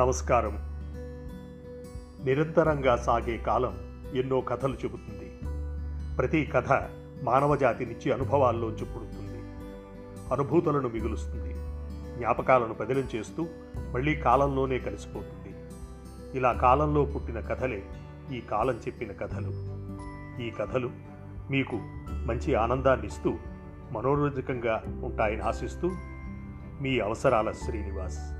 నమస్కారం. నిరంతరంగా సాగే కాలం ఎన్నో కథలు చెబుతుంది. ప్రతి కథ మానవజాతి నుంచి అనుభవాల్లోంచి పుడుతుంది అనుభూతులను మిగులుస్తుంది. జ్ఞాపకాలను బదిలం చేస్తూ మళ్ళీ కాలంలోనే కలిసిపోతుంది. ఇలా కాలంలో పుట్టిన కథలే ఈ కాలం చెప్పిన కథలు. ఈ కథలు మీకు మంచి ఆనందాన్ని ఇస్తూ మనోరంజకంగా ఉంటాయని ఆశిస్తూ మీ అవసరాల శ్రీనివాస్.